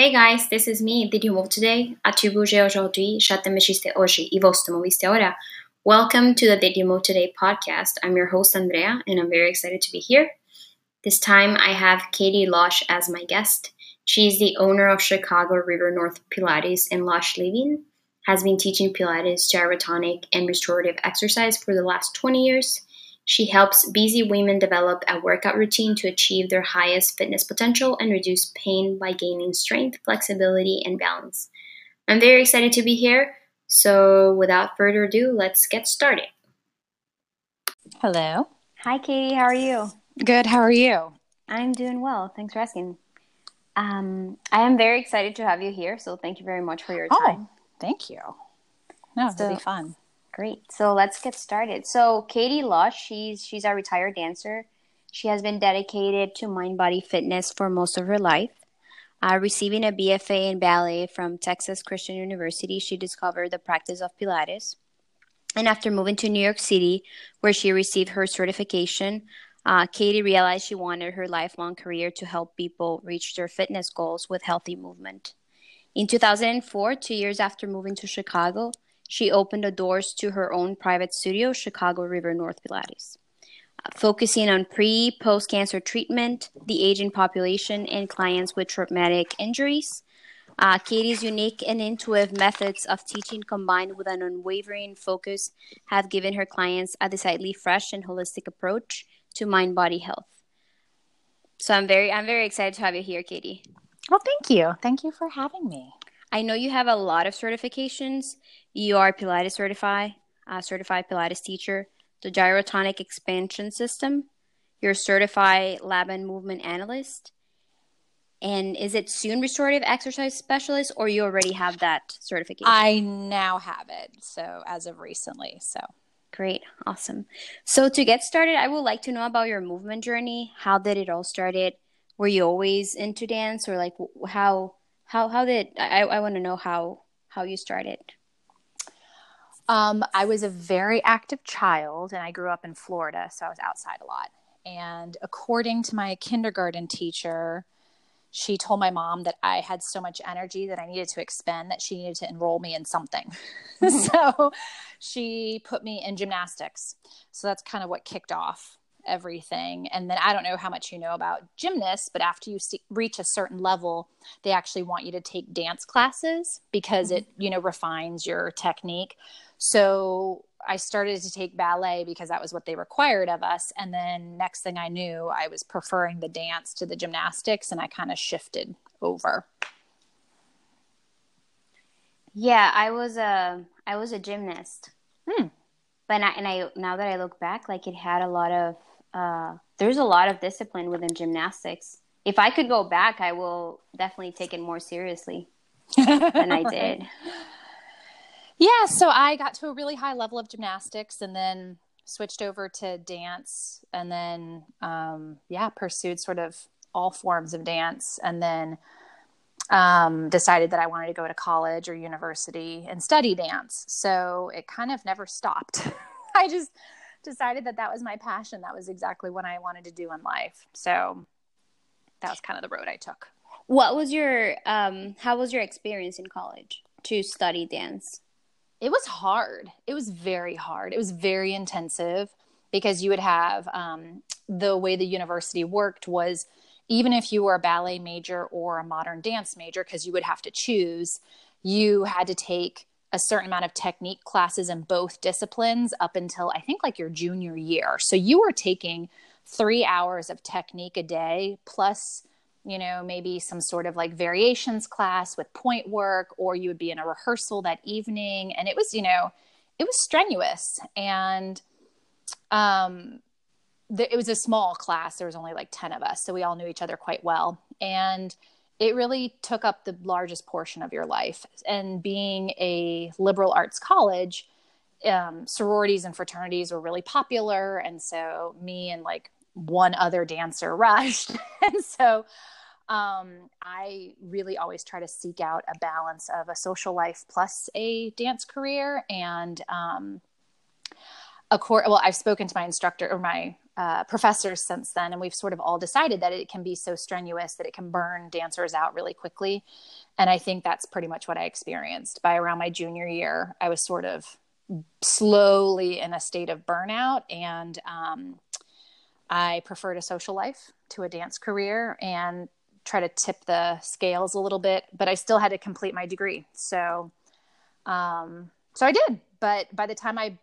Hey guys, this is me, Did you move today? Bougé aujourd'hui? Chattemichiste oggi? I vostro moviste ora? Welcome to the Did you move today podcast. I'm your host Andrea, and I'm very excited to be here. This time I have Katie Losh as my guest. She is the owner of Chicago River North Pilates in Losh Living, has been teaching Pilates, gyrotonic, and restorative exercise for the last 20 years. She helps busy women develop a workout routine to achieve their highest fitness potential and reduce pain by gaining strength, flexibility, and balance. I'm very excited to be here. So, without further ado, let's get started. Hello. Hi, Katie. How are you? Good. How are you? I'm doing well. Thanks for asking. Um, I am very excited to have you here. So, thank you very much for your time. Oh, thank you. No, So- it'll be fun. Great. So let's get started. So Katie Losh, she's she's a retired dancer. She has been dedicated to mind body fitness for most of her life. Uh, receiving a BFA in ballet from Texas Christian University, she discovered the practice of Pilates. And after moving to New York City, where she received her certification, uh, Katie realized she wanted her lifelong career to help people reach their fitness goals with healthy movement. In 2004, two years after moving to Chicago, she opened the doors to her own private studio, Chicago River North Pilates, uh, focusing on pre post cancer treatment, the aging population, and clients with traumatic injuries. Uh, Katie's unique and intuitive methods of teaching combined with an unwavering focus have given her clients a decidedly fresh and holistic approach to mind body health. So I'm very I'm very excited to have you here, Katie. Well, thank you. Thank you for having me. I know you have a lot of certifications. You are Pilates certified, uh, certified Pilates teacher, the gyrotonic expansion system. You're certified Laban movement analyst. And is it soon restorative exercise specialist, or you already have that certification? I now have it. So, as of recently. So, Great, awesome. So to get started, I would like to know about your movement journey. How did it all started? Were you always into dance, or like how how how did I I want to know how how you started? Um, I was a very active child and I grew up in Florida. So, I was outside a lot. And according to my kindergarten teacher, she told my mom that I had so much energy that I needed to expend that she needed to enroll me in something. so she put me in gymnastics. So that's kind of what kicked off everything. And then I don't know how much you know about gymnasts, but after you see, reach a certain level, they actually want you to take dance classes because it, you know, refines your technique. So I started to take ballet because that was what they required of us. And then next thing I knew, I was preferring the dance to the gymnastics and I kind of shifted over. Yeah, I was a I was a gymnast. Hmm. But I, and I now that I look back, like it had a lot of uh, there's a lot of discipline within gymnastics. If I could go back, I will definitely take it more seriously than I did. Yeah, so I got to a really high level of gymnastics and then switched over to dance and then um, yeah, pursued sort of all forms of dance and then um, decided that I wanted to go to college or university and study dance. So it kind of never stopped. I just decided that that was my passion. That was exactly what I wanted to do in life. So that was kind of the road I took. What was your um how was your experience in college to study dance? It was hard. It was very hard. It was very intensive because you would have um, the way the university worked was even if you were a ballet major or a modern dance major, because you would have to choose, you had to take a certain amount of technique classes in both disciplines up until I think like your junior year. So you were taking three hours of technique a day plus you know, maybe some sort of like variations class with point work, or you would be in a rehearsal that evening. And it was, you know, it was strenuous. And um, the, it was a small class. There was only like 10 of us. So we all knew each other quite well. And it really took up the largest portion of your life. And being a liberal arts college, um, sororities and fraternities were really popular. And so me and like one other dancer rushed. and so um, I really always try to seek out a balance of a social life plus a dance career. And um, a core, well, I've spoken to my instructor or my uh, professors since then, and we've sort of all decided that it can be so strenuous that it can burn dancers out really quickly. And I think that's pretty much what I experienced. By around my junior year, I was sort of slowly in a state of burnout, and um, I preferred a social life to a dance career and try to tip the scales a little bit. But I still had to complete my degree, so um, so I did. But by the time I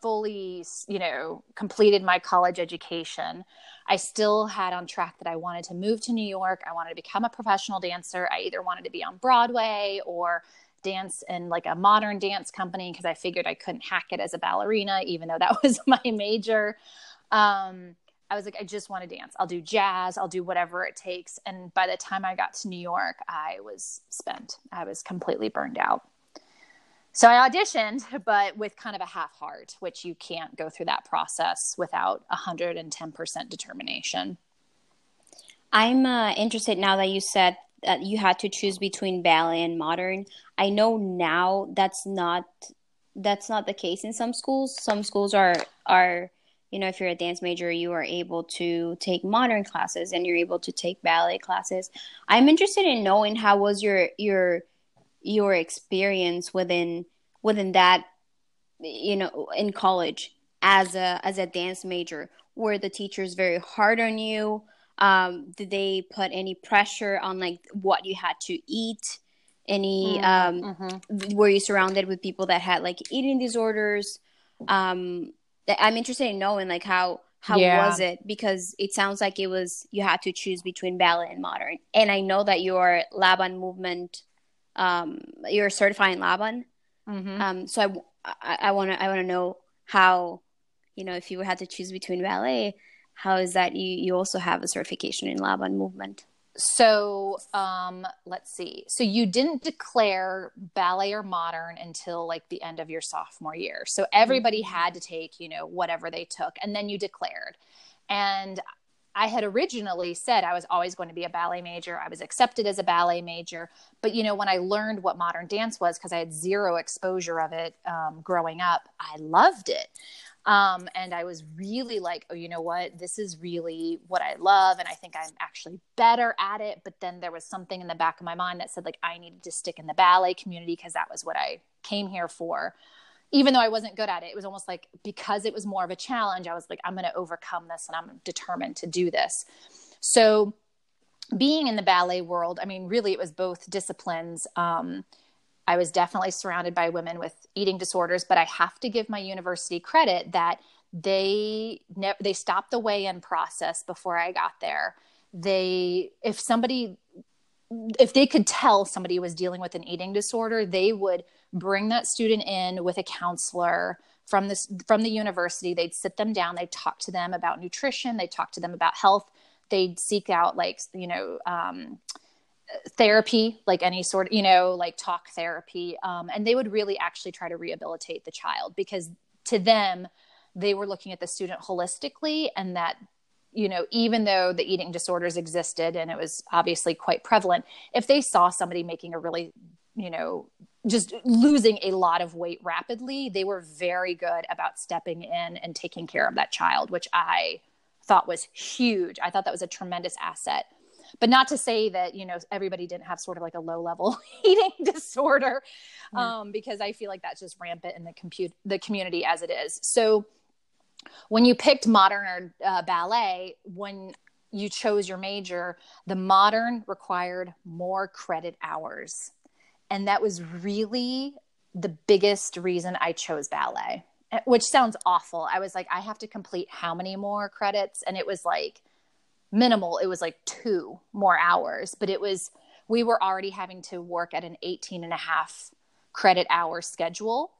fully, you know, completed my college education, I still had on track that I wanted to move to New York. I wanted to become a professional dancer. I either wanted to be on Broadway or dance in like a modern dance company because I figured I couldn't hack it as a ballerina, even though that was my major. Um, I was like, I just want to dance. I'll do jazz. I'll do whatever it takes. And by the time I got to New York, I was spent. I was completely burned out. So I auditioned, but with kind of a half heart, which you can't go through that process without 110% determination. I'm uh, interested now that you said that you had to choose between ballet and modern. I know now that's not that's not the case in some schools. Some schools are are you know if you're a dance major, you are able to take modern classes and you're able to take ballet classes. I'm interested in knowing how was your your your experience within within that you know in college as a as a dance major? Were the teachers very hard on you? Um, did they put any pressure on like what you had to eat? Any mm, um, mm-hmm. were you surrounded with people that had like eating disorders? Um, i'm interested in knowing like how how yeah. was it? Because it sounds like it was you had to choose between ballet and modern. And i know that your laban movement um, you're certifying Laban. Mm-hmm. Um, so I, I want to I want to know how, you know, if you had to choose between ballet, how is that you you also have a certification in Laban movement? So um, let's see. So you didn't declare ballet or modern until like the end of your sophomore year. So everybody mm-hmm. had to take, you know, whatever they took, and then you declared. And I had originally said I was always going to be a ballet major. I was accepted as a ballet major. But, you know, when I learned what modern dance was, because I had zero exposure of it um, growing up, I loved it. Um, and I was really like, oh, you know what? This is really what I love. And I think I'm actually better at it. But then there was something in the back of my mind that said, like, I needed to stick in the ballet community because that was what I came here for even though I wasn't good at it, it was almost like because it was more of a challenge, I was like, I'm going to overcome this and I'm determined to do this. So, being in the ballet world, I mean, really, it was both disciplines. Um, I was definitely surrounded by women with eating disorders, but I have to give my university credit that they ne- they stopped the weigh-in process before I got there. They, if somebody, if they could tell somebody was dealing with an eating disorder, they would bring that student in with a counselor from this from the university. They'd sit them down they'd talk to them about nutrition they'd talk to them about health. They'd seek out like you know um, therapy like any sort of you know like talk therapy. Um, and they would really actually try to rehabilitate the child because to them they were looking at the student holistically and that you know even though the eating disorders existed and it was obviously quite prevalent if they saw somebody making a really you know just losing a lot of weight rapidly, they were very good about stepping in and taking care of that child, which I thought was huge. I thought that was a tremendous asset. But not to say that, you know, everybody didn't have sort of like a low level eating disorder, yeah. um, because I feel like that's just rampant in the compute the community as it is. So when you picked modern or uh, ballet, when you chose your major, the modern required more credit hours and that was really the biggest reason I chose ballet, eh, which sounds awful. I was like, I have to complete how many more credits? And it was like minimal. It was like two more hours, but it was, we were already having to work at an 18 and a half credit hour schedule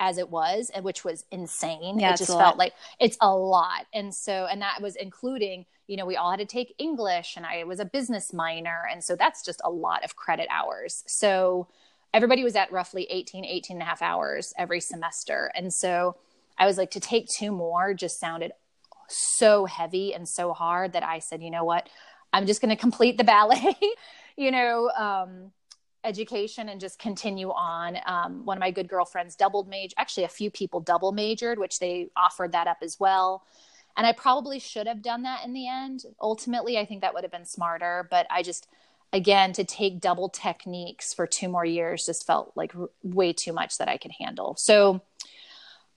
as it was, and which was insane. Yeah, it just felt like it's a lot. And so, and that was including you know, we all had to take English and I was a business minor. And so that's just a lot of credit hours. So everybody was at roughly 18, 18 and a half hours every semester. And so I was like, to take two more just sounded so heavy and so hard that I said, you know what, I'm just going to complete the ballet, you know, um, education and just continue on. Um, one of my good girlfriends doubled major, actually a few people double majored, which they offered that up as well. And I probably should have done that in the end. Ultimately, I think that would have been smarter, but I just again to take double techniques for two more years just felt like r- way too much that I could handle. So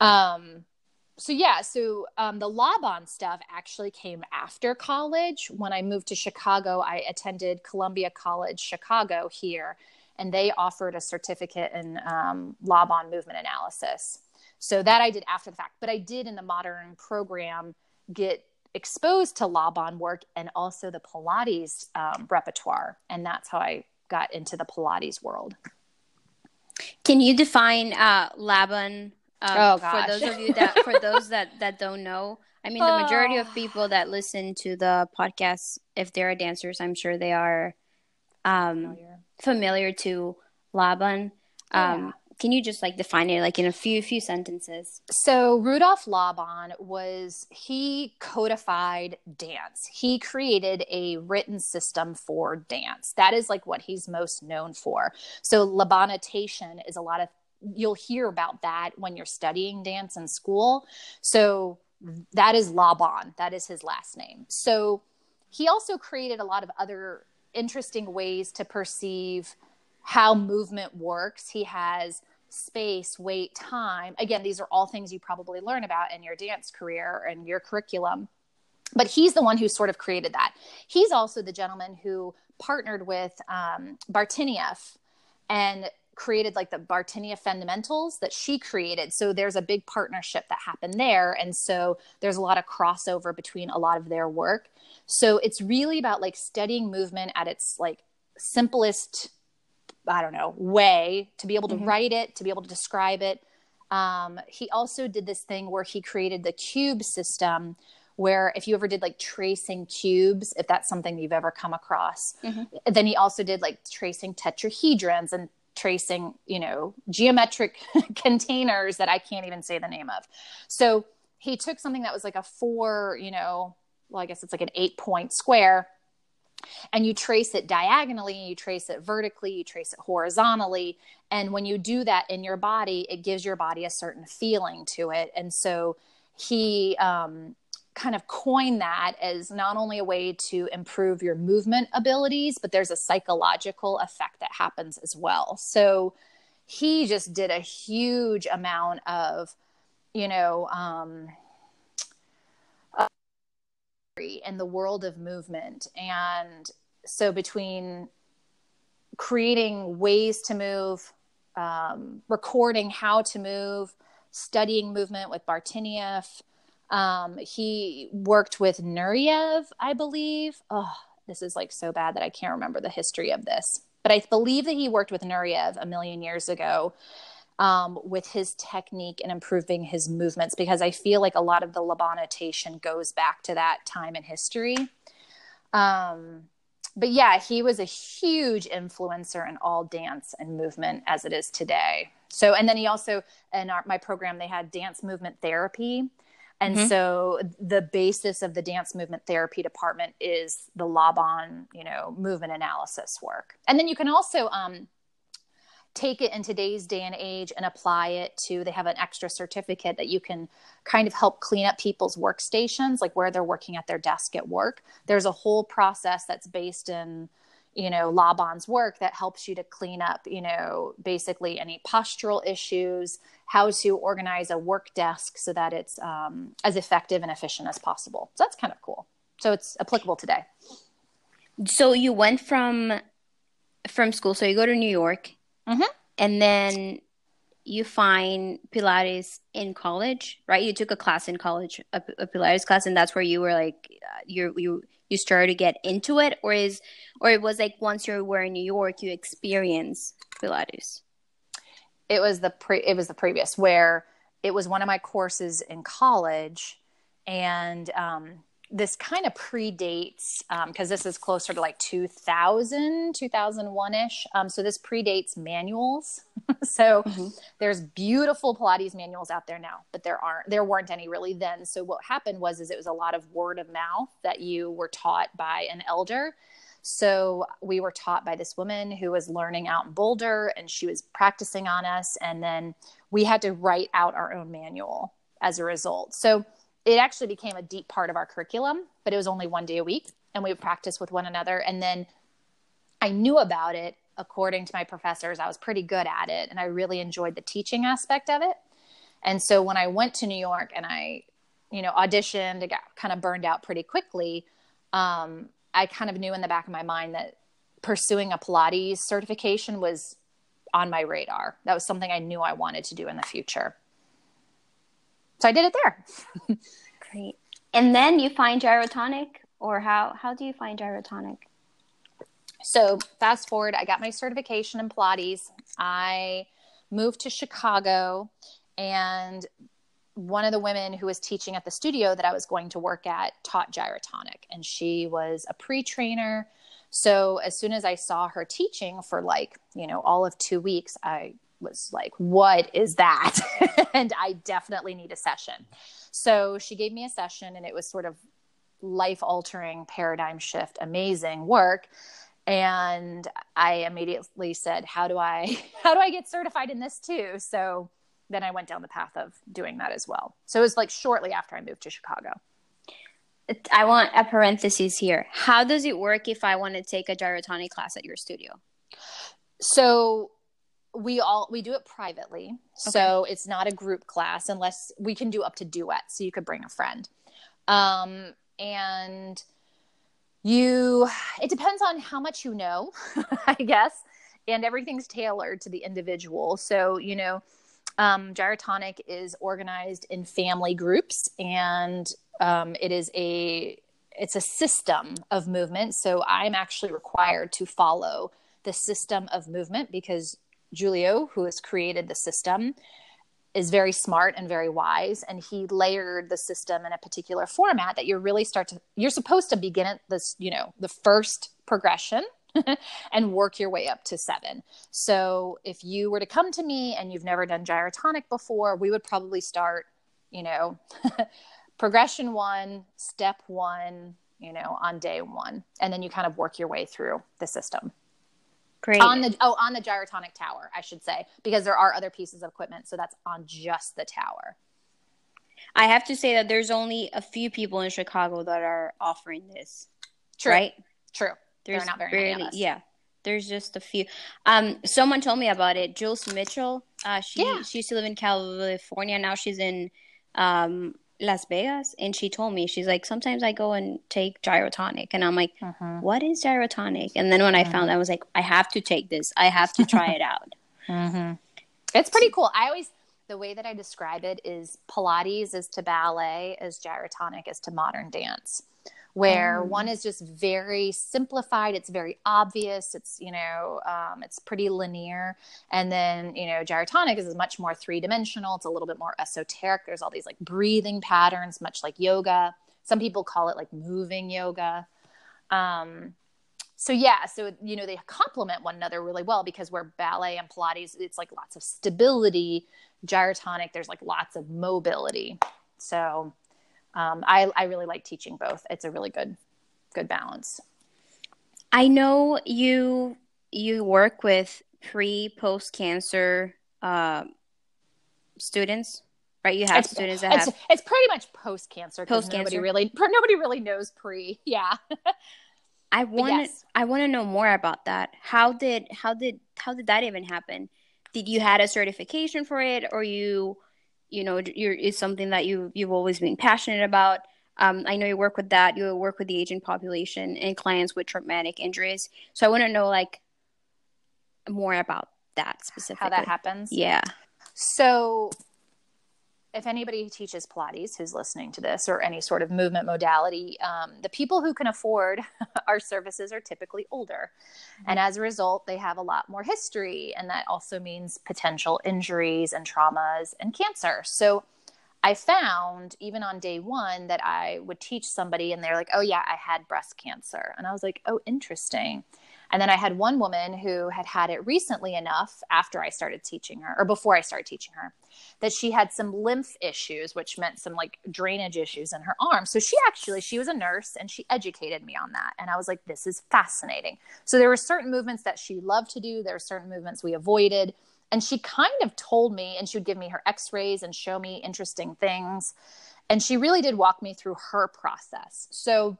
um so yeah, so um, the Laban stuff actually came after college. When I moved to Chicago, I attended Columbia College Chicago here, and they offered a certificate in um, Laban movement analysis. So that I did after the fact, but I did in the modern program get exposed to Laban work and also the Pilates um, repertoire, and that's how I got into the Pilates world. Can you define uh, Laban um, oh, for those of you that for those that that don't know, I mean, the majority of people that listen to the podcast, if they're dancers, I'm sure they are um, familiar. Familiar to Laban. Um, yeah. Can you just like define it like in a few few sentences? So Rudolf Laban was he codified dance. He created a written system for dance. That is like what he's most known for. So Labanotation is a lot of you'll hear about that when you're studying dance in school. So that is Laban. That is his last name. So he also created a lot of other interesting ways to perceive how movement works. He has space, weight, time. Again, these are all things you probably learn about in your dance career and your curriculum. But he's the one who sort of created that. He's also the gentleman who partnered with um, Bartenieff and created like the Bartenieff fundamentals that she created. So there's a big partnership that happened there. And so there's a lot of crossover between a lot of their work. So it's really about like studying movement at its like simplest, I don't know, way to be able to mm-hmm. write it, to be able to describe it. Um, he also did this thing where he created the cube system where if you ever did like tracing cubes if that's something you've ever come across mm-hmm. then he also did like tracing tetrahedrons and tracing, you know, geometric containers that I can't even say the name of. So he took something that was like a four, you know, well, I guess it's like an eight point square, and you trace it diagonally, you trace it vertically, you trace it horizontally. And when you do that in your body, it gives your body a certain feeling to it. And so he um, kind of coin that as not only a way to improve your movement abilities, but there's a psychological effect that happens as well. So he just did a huge amount of, you know, um, in the world of movement. And so between creating ways to move, um, recording how to move, studying movement with Bartenieff, um, he worked with Nureyev, I believe. Oh, this is like so bad that I can't remember the history of this. But I believe that he worked with Nureyev a million years ago um, with his technique and improving his movements because I feel like a lot of the Labanotation goes back to that time in history. Um, but yeah, he was a huge influencer in all dance and movement as it is today. So, and then he also, in our, my program, they had dance movement therapy. And mm-hmm. so the basis of the dance movement therapy department is the Laban, you know, movement analysis work. And then you can also um, take it in today's day and age and apply it to they have an extra certificate that you can kind of help clean up people's workstations like where they're working at their desk at work there's a whole process that's based in you know laban's work that helps you to clean up you know basically any postural issues how to organize a work desk so that it's um, as effective and efficient as possible. So that's kind of cool. So it's applicable today. So you went from from school. So you go to new york. Mm-hmm. and then you find pilates in college right? You took a class in college a, a pilates class and that's where you were like uh, you you you started to get into it? Or is or it was like once you were in new york you experience pilates? It was the pre it was the previous where it was one of my courses in college and um, this kind of predates because um, this is closer to like 2000 2001ish um, so this predates manuals. So mm-hmm. there's beautiful pilates manuals out there now but there aren't there weren't any really then. So what happened was is it was a lot of word of mouth that you were taught by an elder. So we were taught by this woman who was learning out in boulder and she was practicing on us and then we had to write out our own manual as a result. So it actually became a deep part of our curriculum, but it was only one day a week and we would practice with one another. And then I knew about it according to my professors. I was pretty good at it and I really enjoyed the teaching aspect of it. And so when I went to New York and I, you know, auditioned, I got kind of burned out pretty quickly. Um, I kind of knew in the back of my mind that pursuing a Pilates certification was on my radar. That was something I knew I wanted to do in the future. So I did it there. Great. And then you find gyrotonic, or how how do you find gyrotonic? So fast forward, I got my certification in Pilates. I moved to Chicago, and one of the women who was teaching at the studio that I was going to work at taught gyrotonic, and she was a pre trainer. So as soon as I saw her teaching for like, you know, all of two weeks, I was like, what is that? and I definitely need a session. So she gave me a session, and it was sort of life altering paradigm shift, amazing work. And i immediately said how do i how do i get certified in this too? So then i went down the path of doing that as well. So it was like shortly after i moved to chicago. I want a parenthesis here. How does it work if i want to take a gyrotonic class at your studio? So we all we do it privately. Okay. so it's not a group class unless we can do up to duets so you could bring a friend. Um, and you it depends on how much you know i guess and everything's tailored to the individual. So you know um, gyrotonic is organized in family groups and um, it is a it's a system of movement. So i'm actually required to follow the system of movement because Juliu who has created the system is very smart and very wise and he layered the system in a particular format that you really start to you're supposed to begin at this you know the first progression and work your way up to seven. So if you were to come to me and you've never done gyrotonic before we would probably start you know progression one step one you know on day one and then you kind of work your way through the system Great. On the oh on the gyrotonic tower, I should say, because there are other pieces of equipment, so that's on just the tower. I have to say that there's only a few people in Chicago that are offering this. True. Right? True. There's there not very barely, many Yeah. There's just a few. Um, someone told me about it. Jules Mitchell. Uh, she yeah. she used to live in California. Now she's in um, Las Vegas and she told me she's like sometimes I go and take gyrotonic and I'm like uh-huh. what is gyrotonic and then when uh-huh. I found I was like I have to take this I have to try it out uh-huh. it's pretty cool I always the way that I describe it is Pilates is to ballet as gyrotonic is to modern dance where um, one is just very simplified it's very obvious it's you know um, it's pretty linear. And then you know gyrotonic is much more three-dimensional it's a little bit more esoteric there's all these like breathing patterns much like yoga. Some people call it like moving yoga. Um, so yeah so you know they complement one another really well because where ballet and pilates it's like lots of stability gyrotonic there's like lots of mobility. So um, I, I really like teaching both. It's a really good good balance. I know you you work with pre post cancer uh, students, right? You have it's, students that it's, have it's pretty much post cancer. Post cancer, nobody really nobody really knows pre. Yeah. I want yes. I want to know more about that. How did how did how did that even happen? Did you had a certification for it, or you you know you're, is something that you you've always been passionate about. Um, I know you work with that. You work with the aging population and clients with traumatic injuries. So I want to know like more about that specifically. How that happens. Yeah. So if anybody teaches Pilates who's listening to this or any sort of movement modality, um, the people who can afford our services are typically older. Mm-hmm. And as a result, they have a lot more history. And that also means potential injuries and traumas and cancer. So I found even on day one that I would teach somebody and they're like, oh, yeah, I had breast cancer. And I was like, oh, interesting. And then I had one woman who had had it recently enough after I started teaching her, or before I started teaching her, that she had some lymph issues, which meant some like drainage issues in her arm. So she actually, she was a nurse and she educated me on that. And I was like, this is fascinating. So there were certain movements that she loved to do, there were certain movements we avoided. And she kind of told me, and she would give me her x rays and show me interesting things. And she really did walk me through her process. So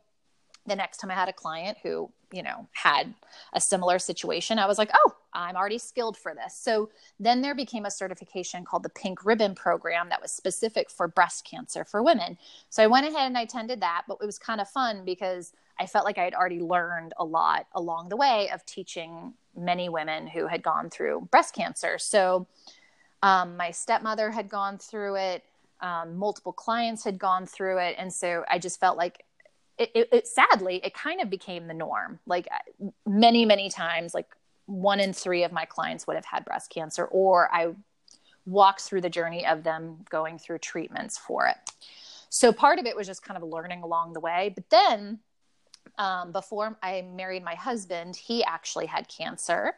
the next time I had a client who, you know, had a similar situation, I was like, oh, I'm already skilled for this. So then there became a certification called the Pink Ribbon Program that was specific for breast cancer for women. So I went ahead and I attended that, but it was kind of fun because I felt like I had already learned a lot along the way of teaching many women who had gone through breast cancer. So um, my stepmother had gone through it. Um, multiple clients had gone through it. And so I just felt like it, it, it, sadly it kind of became the norm. Like many many times like one in three of my clients would have had breast cancer or i walked through the journey of them going through treatments for it. So part of it was just kind of learning along the way. But then um, before i married my husband he actually had cancer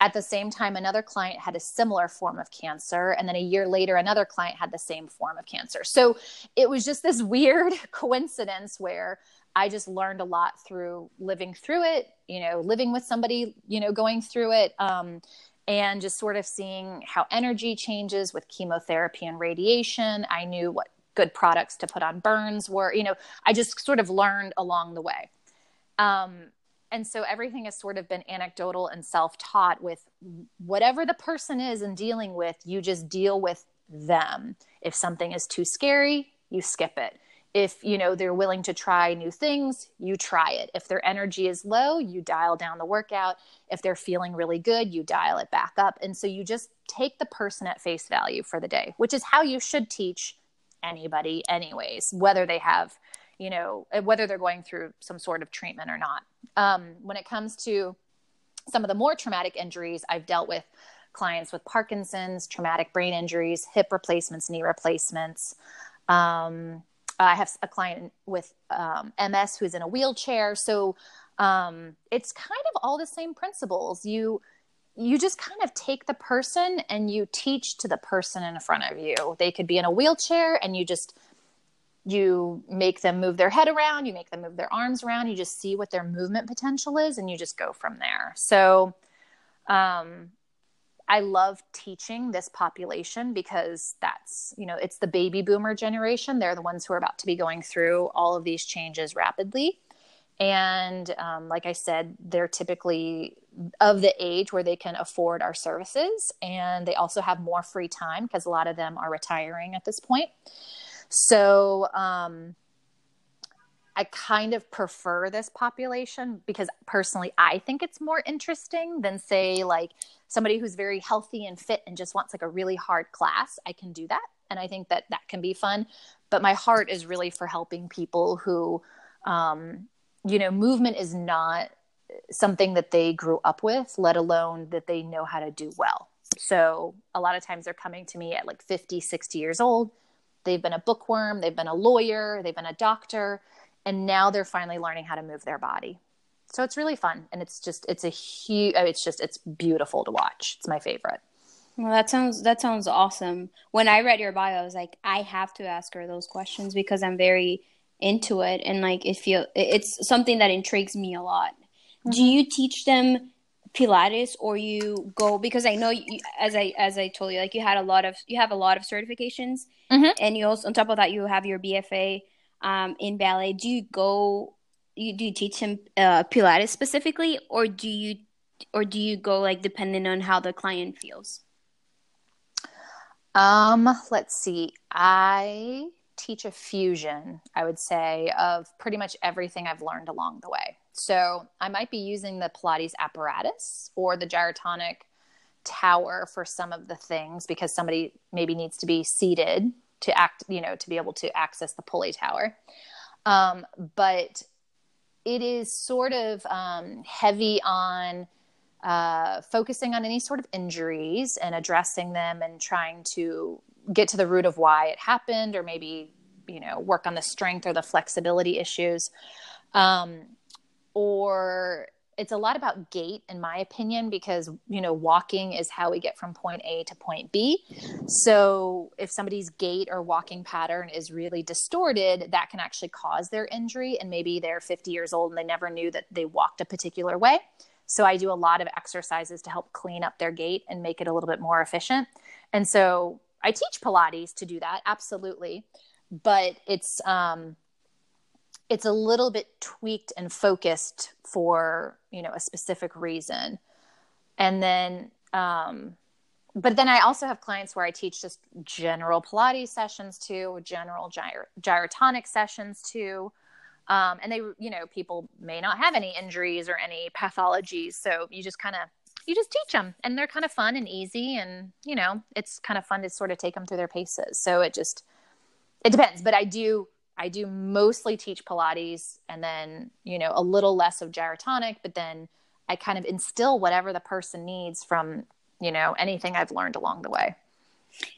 at the same time, another client had a similar form of cancer. And then a year later, another client had the same form of cancer. So it was just this weird coincidence where I just learned a lot through living through it, you know, living with somebody, you know, going through it. Um, and just sort of seeing how energy changes with chemotherapy and radiation. I knew what good products to put on burns were, you know, I just sort of learned along the way. Um, and so everything has sort of been anecdotal and self-taught with whatever the person is and dealing with you just deal with them. If something is too scary you skip it. If you know they're willing to try new things you try it. If their energy is low you dial down the workout. If they're feeling really good you dial it back up. And so you just take the person at face value for the day which is how you should teach anybody anyways whether they have you know whether they're going through some sort of treatment or not um, when it comes to some of the more traumatic injuries, I've dealt with clients with Parkinson's, traumatic brain injuries, hip replacements, knee replacements. Um, I have a client with um, MS who's in a wheelchair. So um, it's kind of all the same principles. You you just kind of take the person and you teach to the person in front of you. They could be in a wheelchair, and you just you make them move their head around, you make them move their arms around, you just see what their movement potential is, and you just go from there. So, um, I love teaching this population because that's, you know, it's the baby boomer generation. They're the ones who are about to be going through all of these changes rapidly. And um, like I said, they're typically of the age where they can afford our services. And they also have more free time because a lot of them are retiring at this point. So um, I kind of prefer this population because personally I think it's more interesting than say like somebody who's very healthy and fit and just wants like a really hard class. I can do that and I think that that can be fun. But my heart is really for helping people who, um, you know, movement is not something that they grew up with, let alone that they know how to do well. So a lot of times they're coming to me at like 50, 60 years old They've been a bookworm, they've been a lawyer, they've been a doctor, and now they're finally learning how to move their body. So it's really fun, and it's just it's a huge. It's just it's beautiful to watch. It's my favorite. Well, that sounds that sounds awesome. When I read your bio, I was like, I have to ask her those questions because I'm very into it, and like it feel it's something that intrigues me a lot. Mm-hmm. Do you teach them Pilates or you go because I know you, as I as I told you like you had a lot of you have a lot of certifications mm-hmm. and you also on top of that you have your BFA um, in ballet. Do you go? You do you teach him uh, Pilates specifically, or do you or do you go like depending on how the client feels? Um, let's see. I teach a fusion, I would say, of pretty much everything I've learned along the way. So I might be using the Pilates apparatus or the gyrotonic tower for some of the things because somebody maybe needs to be seated to act, you know, to be able to access the pulley tower. Um, but it is sort of um, heavy on uh, focusing on any sort of injuries and addressing them and trying to get to the root of why it happened or maybe, you know, work on the strength or the flexibility issues. Um, or it's a lot about gait in my opinion because you know walking is how we get from point a to point b. So if somebody's gait or walking pattern is really distorted that can actually cause their injury and maybe they're 50 years old and they never knew that they walked a particular way. So i do a lot of exercises to help clean up their gait and make it a little bit more efficient. And so i teach pilates to do that absolutely. But it's um, it's a little bit tweaked and focused for you know a specific reason. And then um, but then i also have clients where i teach just general pilates sessions too general gyro- gyrotonic sessions too. Um, and they you know people may not have any injuries or any pathologies. So you just kind of you just teach them and they're kind of fun and easy and you know it's kind of fun to sort of take them through their paces. So it just it depends. But i do I do mostly teach Pilates and then, you know, a little less of gyrotonic, but then I kind of instill whatever the person needs from, you know, anything I've learned along the way.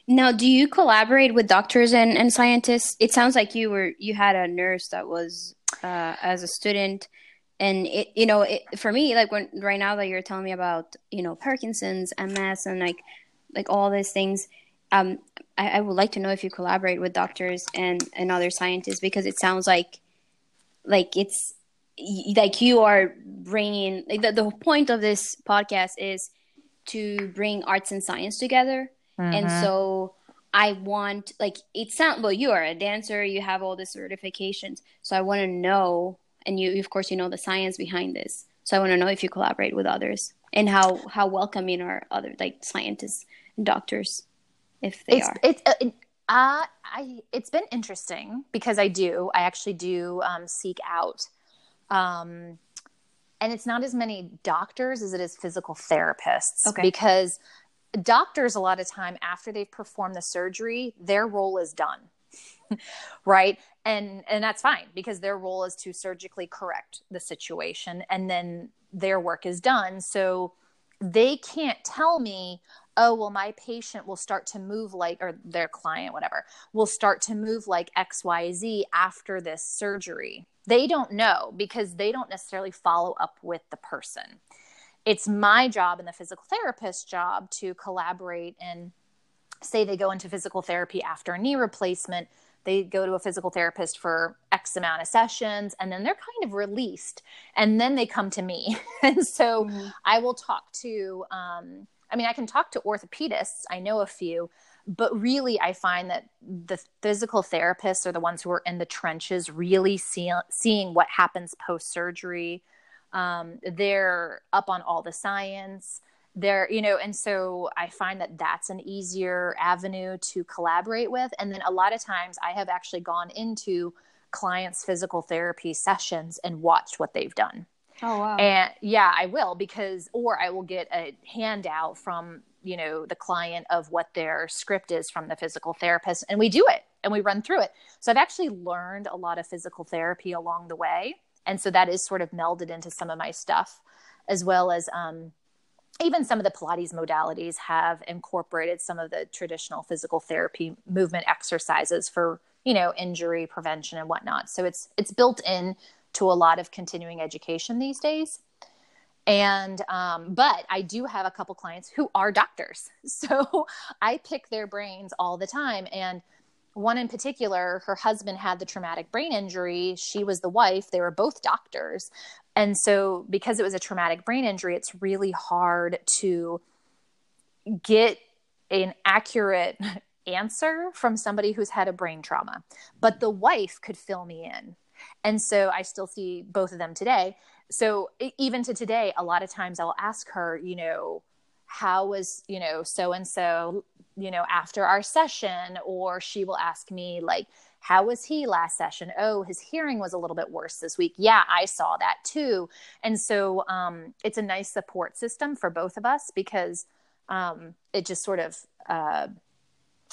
Now, do you collaborate with doctors and, and scientists? It sounds like you were you had a nurse that was uh, as a student, and it you know it, for me like when right now that you're telling me about you know Parkinson's, MS, and like like all these things, um, I, I, would like to know if you collaborate with doctors and, and other scientists because it sounds like like it's like you are bringing like the, the point of this podcast is to bring arts and science together. Mm-hmm. and so i want like it sounds well you are a dancer you have all the certifications. So i want to know and you of course you know the science behind this. So i want to know if you collaborate with others and how how welcoming are other like scientists and doctors if they it's, are. It's uh, uh, I it's been interesting because I do I actually do um, seek out, um, and it's not as many doctors as it is physical therapists. Okay. Because doctors a lot of time after they've performed the surgery, their role is done. right and and that's fine because their role is to surgically correct the situation and then their work is done so they can't tell me oh well my patient will start to move like or their client whatever will start to move like xyz after this surgery. They don't know because they don't necessarily follow up with the person. It's my job and the physical therapist's job to collaborate and say they go into physical therapy after a knee replacement. They go to a physical therapist for x amount of sessions and then they're kind of released and then they come to me. And so mm-hmm. i will talk to um, I mean, I can talk to orthopedists, I know a few, but really I find that the physical therapists are the ones who are in the trenches, really see, seeing what happens post surgery. Um, they're up on all the science. They're, you know, and so I find that that's an easier avenue to collaborate with. And then a lot of times I have actually gone into clients' physical therapy sessions and watched what they've done. Oh wow. And yeah, I will because or I will get a handout from, you know, the client of what their script is from the physical therapist and we do it and we run through it. So I've actually learned a lot of physical therapy along the way. And so that is sort of melded into some of my stuff as well as um, even some of the Pilates modalities have incorporated some of the traditional physical therapy movement exercises for, you know, injury prevention and whatnot. So it's it's built in to a lot of continuing education these days. And um, but i do have a couple clients who are doctors. So i pick their brains all the time. And one in particular her husband had the traumatic brain injury. She was the wife. They were both doctors. And so because it was a traumatic brain injury it's really hard to get an accurate answer from somebody who's had a brain trauma. But the wife could fill me in and so I still see both of them today. So even to today, a lot of times I'll ask her, you know, how was, you know, so and so, you know, after our session, or she will ask me, like, how was he last session? Oh, his hearing was a little bit worse this week. Yeah, I saw that too. And so um, it's a nice support system for both of us because um, it just sort of uh,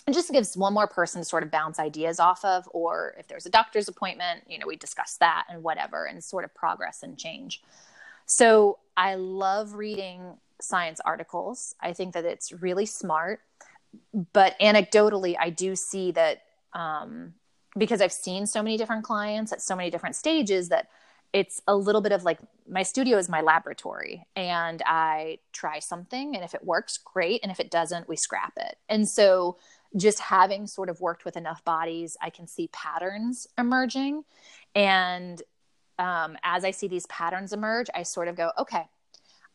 and just gives one more person to sort of bounce ideas off of or if there's a doctor's appointment you know we discuss that and whatever and sort of progress and change. So i love reading science articles. I think that it's really smart. But anecdotally i do see that um, because i've seen so many different clients at so many different stages that it's a little bit of like my studio is my laboratory and i try something and if it works great. And if it doesn't we scrap it. And so just having sort of worked with enough bodies, I can see patterns emerging. And um, as I see these patterns emerge, I sort of go, okay,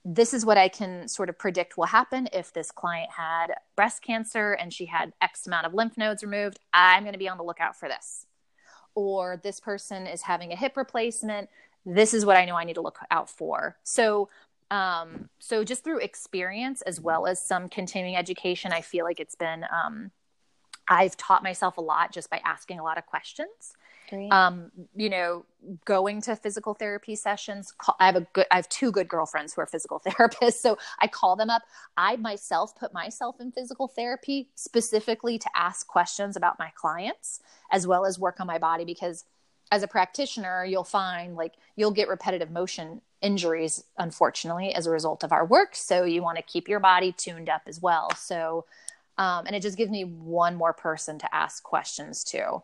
this is what I can sort of predict will happen if this client had breast cancer and she had X amount of lymph nodes removed. I'm going to be on the lookout for this. Or this person is having a hip replacement. This is what I know I need to look out for. So, um, so just through experience as well as some continuing education, I feel like it's been, um, I've taught myself a lot just by asking a lot of questions. Um, you know, going to physical therapy sessions. Call, I have a good, I have two good girlfriends who are physical therapists, so I call them up. I myself put myself in physical therapy specifically to ask questions about my clients as well as work on my body because as a practitioner, you'll find like you'll get repetitive motion injuries, unfortunately, as a result of our work. So you want to keep your body tuned up as well. So, um, and it just gives me one more person to ask questions to.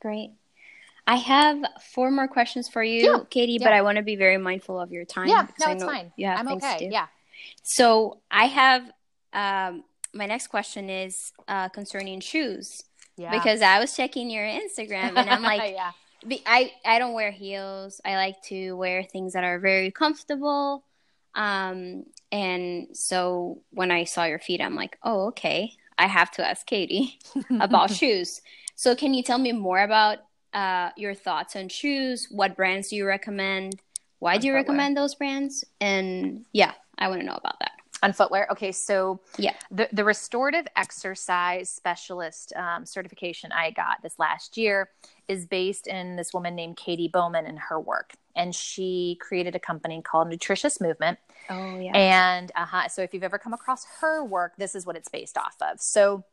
Great. I have four more questions for you, yeah. Katie, yeah. but I want to be very mindful of your time. Yeah, no, it's fine. Have I'm okay. Yeah. So I have um, my next question is uh, concerning shoes. Yeah. Because I was checking your Instagram and I'm like, yeah. I, I don't wear heels. I like to wear things that are very comfortable. Um, and so when I saw your feet, I'm like, oh, okay. I have to ask Katie about shoes. So, can you tell me more about uh, your thoughts on shoes? What brands do you recommend? Why do you recommend those brands? And yeah, I want to know about that. On footwear. Okay, so yeah, the, the restorative exercise specialist um, certification I got this last year is based in this woman named Katy Bowman and her work. And she created a company called Nutritious Movement. Oh, yeah. And uh-huh, so if you've ever come across her work, this is what it's based off of. So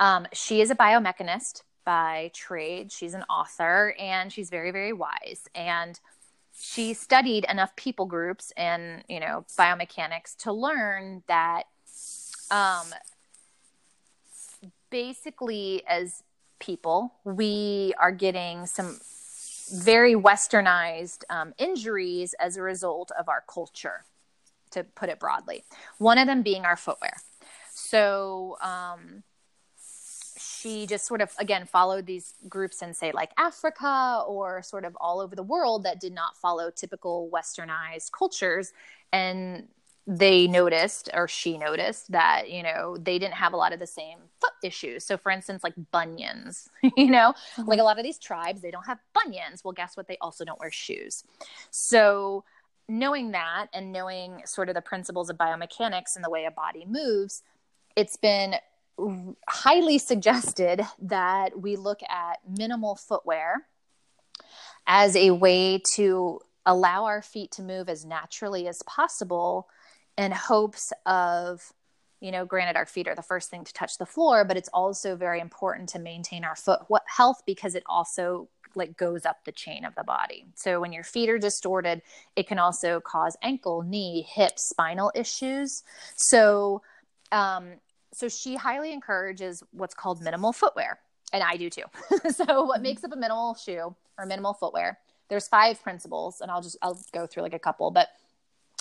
um, she is a biomechanist by trade. She's an author and she's very, very wise. And she studied enough people groups and, you know, biomechanics to learn that um, basically, as people, we are getting some very westernized um, injuries as a result of our culture, to put it broadly. One of them being our footwear. So, um, she just sort of again followed these groups in say like Africa or sort of all over the world that did not follow typical westernized cultures and they noticed or she noticed that you know they didn't have a lot of the same foot issues. So for instance like bunions you know mm-hmm. like a lot of these tribes they don't have bunions. Well guess what? They also don't wear shoes. So knowing that and knowing sort of the principles of biomechanics and the way a body moves it's been highly suggested that we look at minimal footwear as a way to allow our feet to move as naturally as possible in hopes of you know granted our feet are the first thing to touch the floor but it's also very important to maintain our foot health because it also like goes up the chain of the body. So when your feet are distorted it can also cause ankle knee hip spinal issues. So um, so she highly encourages what's called minimal footwear and i do too. So what makes up a minimal shoe or minimal footwear there's five principles and i'll just i'll go through like a couple but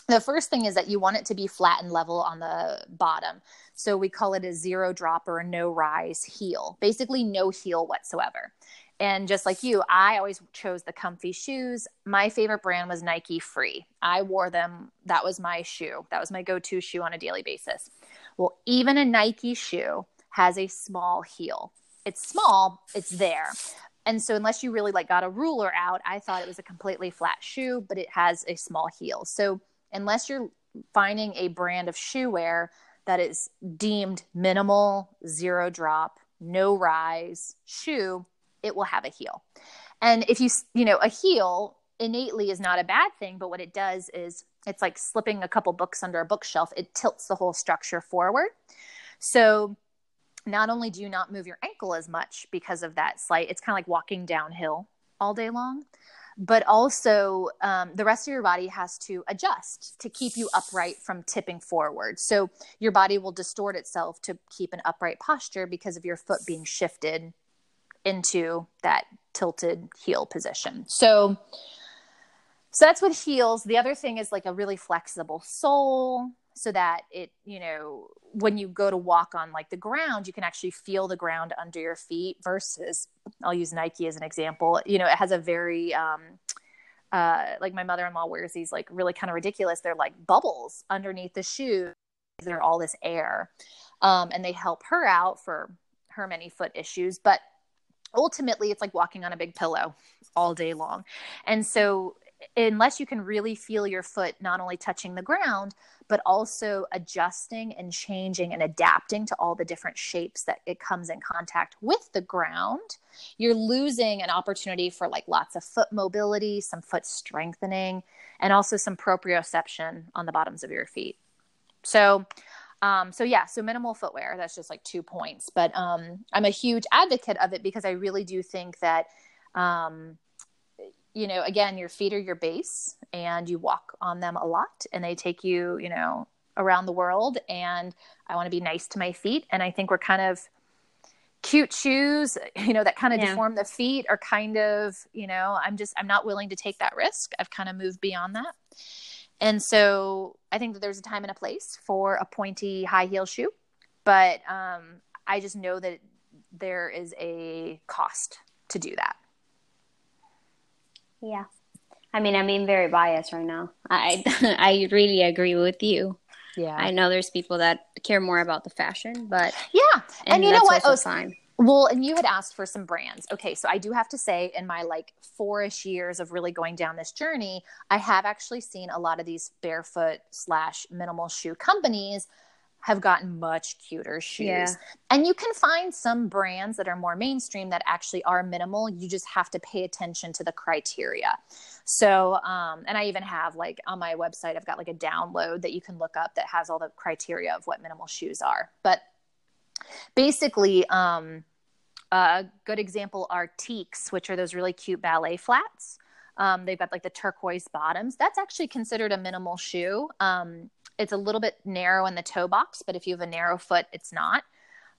the first thing is that you want it to be flat and level on the bottom so we call it a zero drop or a no rise heel basically no heel whatsoever and just like you, I always chose the comfy shoes. My favorite brand was Nike Free. I wore them. That was my shoe. That was my go to shoe on a daily basis. Well, even a Nike shoe has a small heel. It's small, it's there. And so unless you really like got a ruler out, I thought it was a completely flat shoe, but it has a small heel. So unless you're finding a brand of shoe wear that is deemed minimal, zero drop, no rise shoe, it will have a heel. And if you, you know, a heel innately is not a bad thing, but what it does is it's like slipping a couple books under a bookshelf. It tilts the whole structure forward. So not only do you not move your ankle as much because of that slight, it's kind of like walking downhill all day long, but also um, the rest of your body has to adjust to keep you upright from tipping forward. So your body will distort itself to keep an upright posture because of your foot being shifted into that tilted heel position. So so that's what heels. The other thing is like a really flexible sole so that it, you know, when you go to walk on like the ground, you can actually feel the ground under your feet versus I'll use Nike as an example. You know, it has a very um uh, like my mother-in-law wears these like really kind of ridiculous they're like bubbles underneath the shoe they're all this air um, and they help her out for her many foot issues but ultimately it's like walking on a big pillow all day long and so unless you can really feel your foot not only touching the ground but also adjusting and changing and adapting to all the different shapes that it comes in contact with the ground you're losing an opportunity for like lots of foot mobility some foot strengthening and also some proprioception on the bottoms of your feet so um, so yeah, so minimal footwear. That's just like two points, but um, I'm a huge advocate of it because I really do think that um, you know, again, your feet are your base and you walk on them a lot and they take you, you know, around the world. And I want to be nice to my feet. And I think we're kind of cute shoes, you know, that kind of yeah. deform the feet are kind of, you know, I'm just, I'm not willing to take that risk. I've kind of moved beyond that. And so I think that there's a time and a place for a pointy high heel shoe. But um, I just know that there is a cost to do that. Yeah. I mean, I'm being very biased right now. I I really agree with you. Yeah. I know there's people that care more about the fashion, but yeah. And, and you know what? Oh, fine. Well, and you had asked for some brands. Okay, so I do have to say, in my like four-ish years of really going down this journey, I have actually seen a lot of these barefoot slash minimal shoe companies have gotten much cuter shoes. Yeah. And you can find some brands that are more mainstream that actually are minimal. You just have to pay attention to the criteria. So, um, and I even have like on my website, I've got like a download that you can look up that has all the criteria of what minimal shoes are. But basically, um, a good example are Tieks, which are those really cute ballet flats. Um, they've got like the turquoise bottoms. That's actually considered a minimal shoe. Um, it's a little bit narrow in the toe box, but if you have a narrow foot, it's not.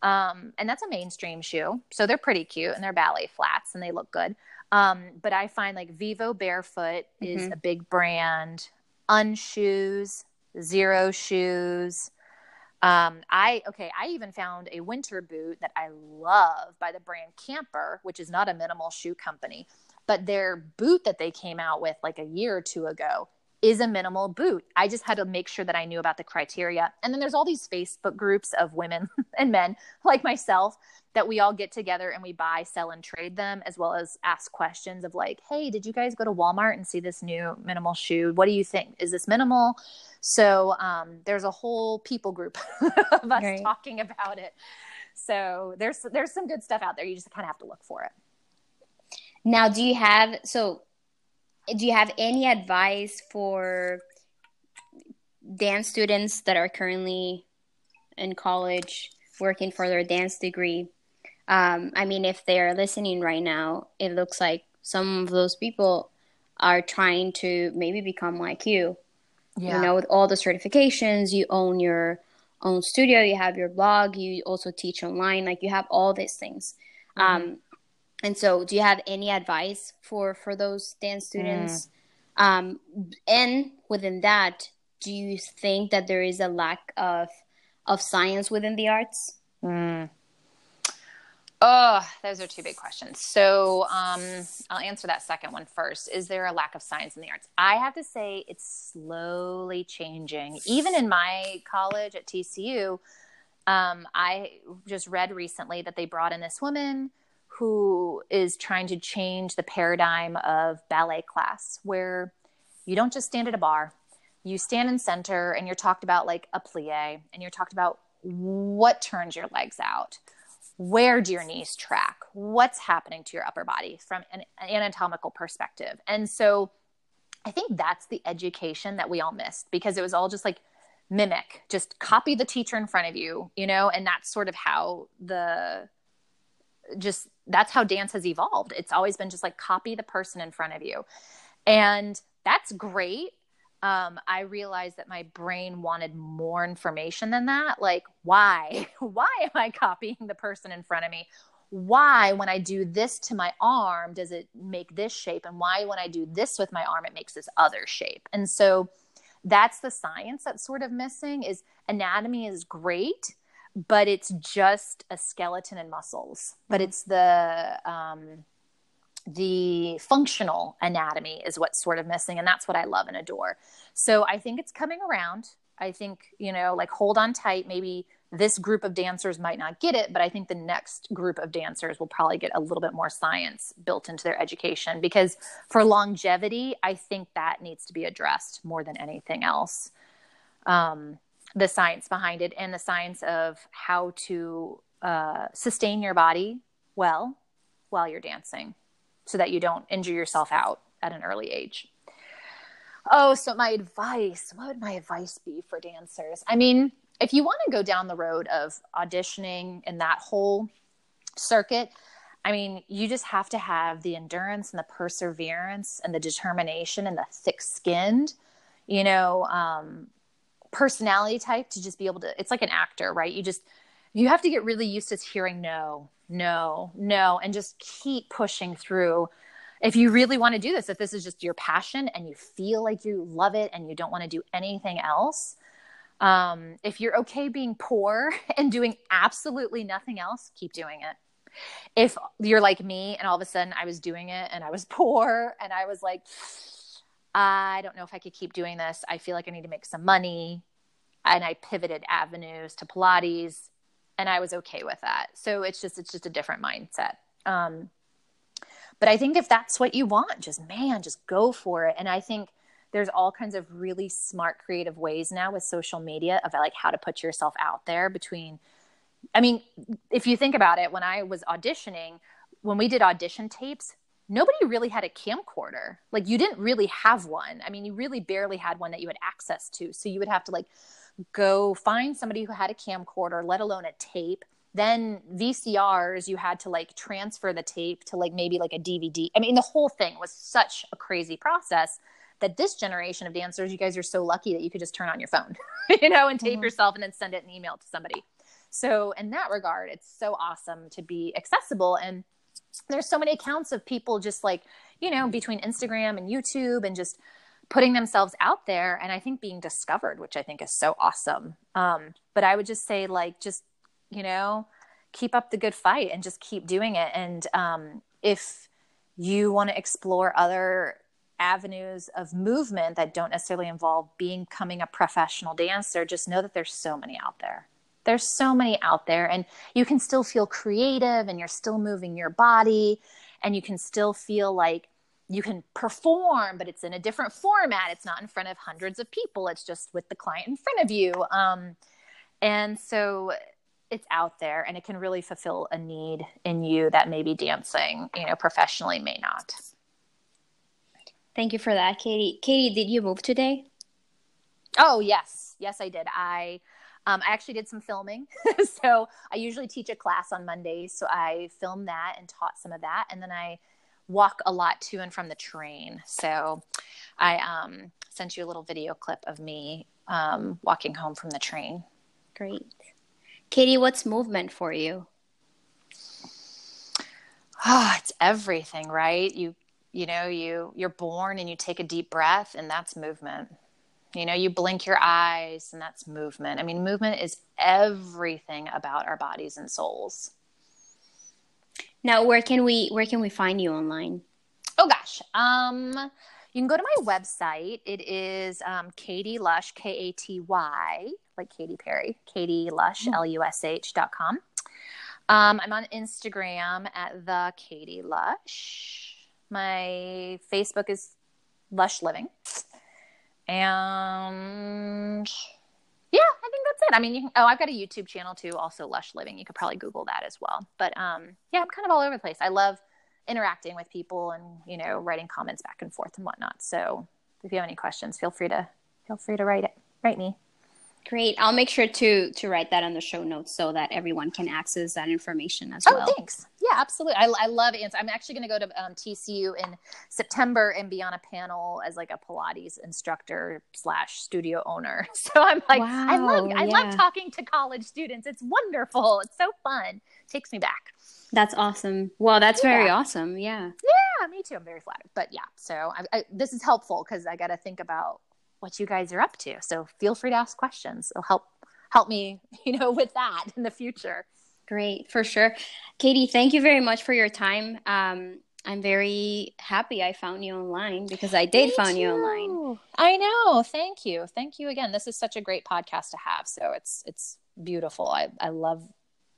Um, and that's a mainstream shoe. So they're pretty cute and they're ballet flats and they look good. Um, but I find like Vivo Barefoot is mm-hmm. a big brand. Unshoes, Xero shoes. Um, I okay, I even found a winter boot that I love by the brand Camper, which is not a minimal shoe company, but their boot that they came out with like a year or two ago is a minimal boot. I just had to make sure that I knew about the criteria. And then there's all these Facebook groups of women and men like myself that we all get together and we buy, sell, and trade them, as well as ask questions of like, hey, did you guys go to Walmart and see this new minimal shoe? What do you think? Is this minimal? So um, there's a whole people group of us right. talking about it. So there's there's some good stuff out there. You just kind of have to look for it. Now, do you have so do you have any advice for dance students that are currently in college working for their dance degree? Um, I mean, if they're listening right now, it looks like some of those people are trying to maybe become like you. Yeah. You know, with all the certifications, you own your own studio, you have your blog, you also teach online, like you have all these things. Mm-hmm. Um, and so, do you have any advice for for those dance students? Mm. Um, and within that, do you think that there is a lack of of science within the arts? Mm. Oh, those are two big questions. So um, I'll answer that second one first. Is there a lack of science in the arts? I have to say it's slowly changing. Even in my college at TCU, um, I just read recently that they brought in this woman who is trying to change the paradigm of ballet class where you don't just stand at a bar you stand in center and you're talked about like a plie and you're talked about what turns your legs out where do your knees track what's happening to your upper body from an anatomical perspective. And so i think that's the education that we all missed because it was all just like mimic just copy the teacher in front of you you know and that's sort of how the just that's how dance has evolved. It's always been just like copy the person in front of you. And that's great. Um, I realized that my brain wanted more information than that. Like, why? why am I copying the person in front of me? Why, when I do this to my arm, does it make this shape? And why, when I do this with my arm, it makes this other shape? And so that's the science that's sort of missing is anatomy is great but it's just a skeleton and muscles. But it's the um, the functional anatomy is what's sort of missing and that's what i love and adore. So i think it's coming around. I think you know like hold on tight. Maybe this group of dancers might not get it but i think the next group of dancers will probably get a little bit more science built into their education because for longevity i think that needs to be addressed more than anything else. Um, the science behind it and the science of how to uh, sustain your body well while you're dancing so that you don't injure yourself out at an early age. Oh, so my advice, what would my advice be for dancers? I mean, if you want to go down the road of auditioning and that whole circuit, I mean, you just have to have the endurance and the perseverance and the determination and the thick skinned, you know, um, personality type to just be able to, it's like an actor, right? You just, you have to get really used to hearing no, no, no, and just keep pushing through. If you really want to do this, if this is just your passion and you feel like you love it and you don't want to do anything else, um, if you're okay being poor and doing absolutely nothing else, keep doing it. If you're like me and all of a sudden I was doing it and I was poor and I was like, I don't know if I could keep doing this. I feel like I need to make some money. And I pivoted avenues to Pilates and I was okay with that. So it's just it's just a different mindset. Um, but I think if that's what you want, just man, just go for it. And I think there's all kinds of really smart, creative ways now with social media of like how to put yourself out there. Between, I mean, if you think about it, when I was auditioning, when we did audition tapes, nobody really had a camcorder. Like you didn't really have one. I mean, you really barely had one that you had access to. So you would have to like go find somebody who had a camcorder, let alone a tape. Then VCRs, you had to like transfer the tape to like maybe like a DVD. I mean, the whole thing was such a crazy process that this generation of dancers, you guys are so lucky that you could just turn on your phone, you know, and tape mm-hmm. yourself and then send it an email to somebody. So, in that regard, it's so awesome to be accessible. And there's so many accounts of people just like, you know, between Instagram and YouTube and just putting themselves out there and I think being discovered, which I think is so awesome. Um, but I would just say, like, just, you know, keep up the good fight and just keep doing it. And um, if you want to explore other avenues of movement that don't necessarily involve being, becoming a professional dancer, just know that there's so many out there. There's so many out there, and you can still feel creative and you're still moving your body, and you can still feel like you can perform, but it's in a different format. It's not in front of hundreds of people. It's just with the client in front of you. Um, and so it's out there and it can really fulfill a need in you that maybe dancing, you know, professionally may not. Thank you for that, Katie. Katie, did you move today? Oh, yes. Yes, I did. I um, I actually did some filming. so I usually teach a class on Mondays. So I filmed that and taught some of that. And then I walk a lot to and from the train. So I um, sent you a little video clip of me um, walking home from the train. Great. Katie, what's movement for you? Oh, it's everything, right? You you know, you you're born and you take a deep breath and that's movement. You know, you blink your eyes and that's movement. I mean, movement is everything about our bodies and souls. Now, where can we where can we find you online? Oh gosh, um, you can go to my website. It is um, Katy Lush, K A T Y, like Katy Perry, Katy Lush, mm. L U S H dot com. Um, I'm on Instagram at the Katy Lush. My Facebook is Lush Living, and yeah, I think that's it. I mean, you can, oh, I've got a YouTube channel too, also Lush Living. You could probably Google that as well. But um, yeah, I'm kind of all over the place. I love interacting with people and you know writing comments back and forth and whatnot. So if you have any questions, feel free to feel free to write it, write me. Great. I'll make sure to to write that on the show notes so that everyone can access that information as oh, well. Oh, thanks. Yeah, absolutely. I, I love answer. I'm actually going to go to um, TCU in September and be on a panel as like a Pilates instructor slash studio owner. So I'm like, wow, I love I love talking to college students. It's wonderful. It's so fun. It takes me back. That's awesome. Well, that's yeah. very awesome. Yeah. Yeah, me too. I'm very flattered. But yeah, so I, I, this is helpful because I got to think about what you guys are up to. So feel free to ask questions. It'll help help me, you know, with that in the future. Great, for sure. Katie, thank you very much for your time. Um, I'm very happy I found you online because I did find you online. I know. Thank you. Thank you again. This is such a great podcast to have. So it's it's beautiful. I I love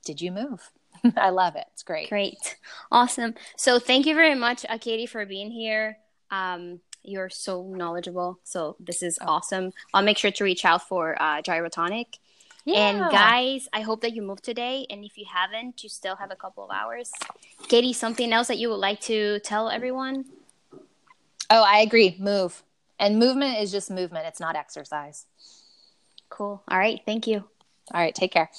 Did you move? I love it. It's great. Great. Awesome. So thank you very much, uh, Katie, for being here. Um, you're so knowledgeable. So this is oh. awesome. I'll make sure to reach out for uh, Gyrotonic. Yeah. And guys, I hope that you move today. And if you haven't, you still have a couple of hours. Katie, something else that you would like to tell everyone? Oh, I agree. Move. And movement is just movement, it's not exercise. Cool. All right. Thank you. All right. Take care.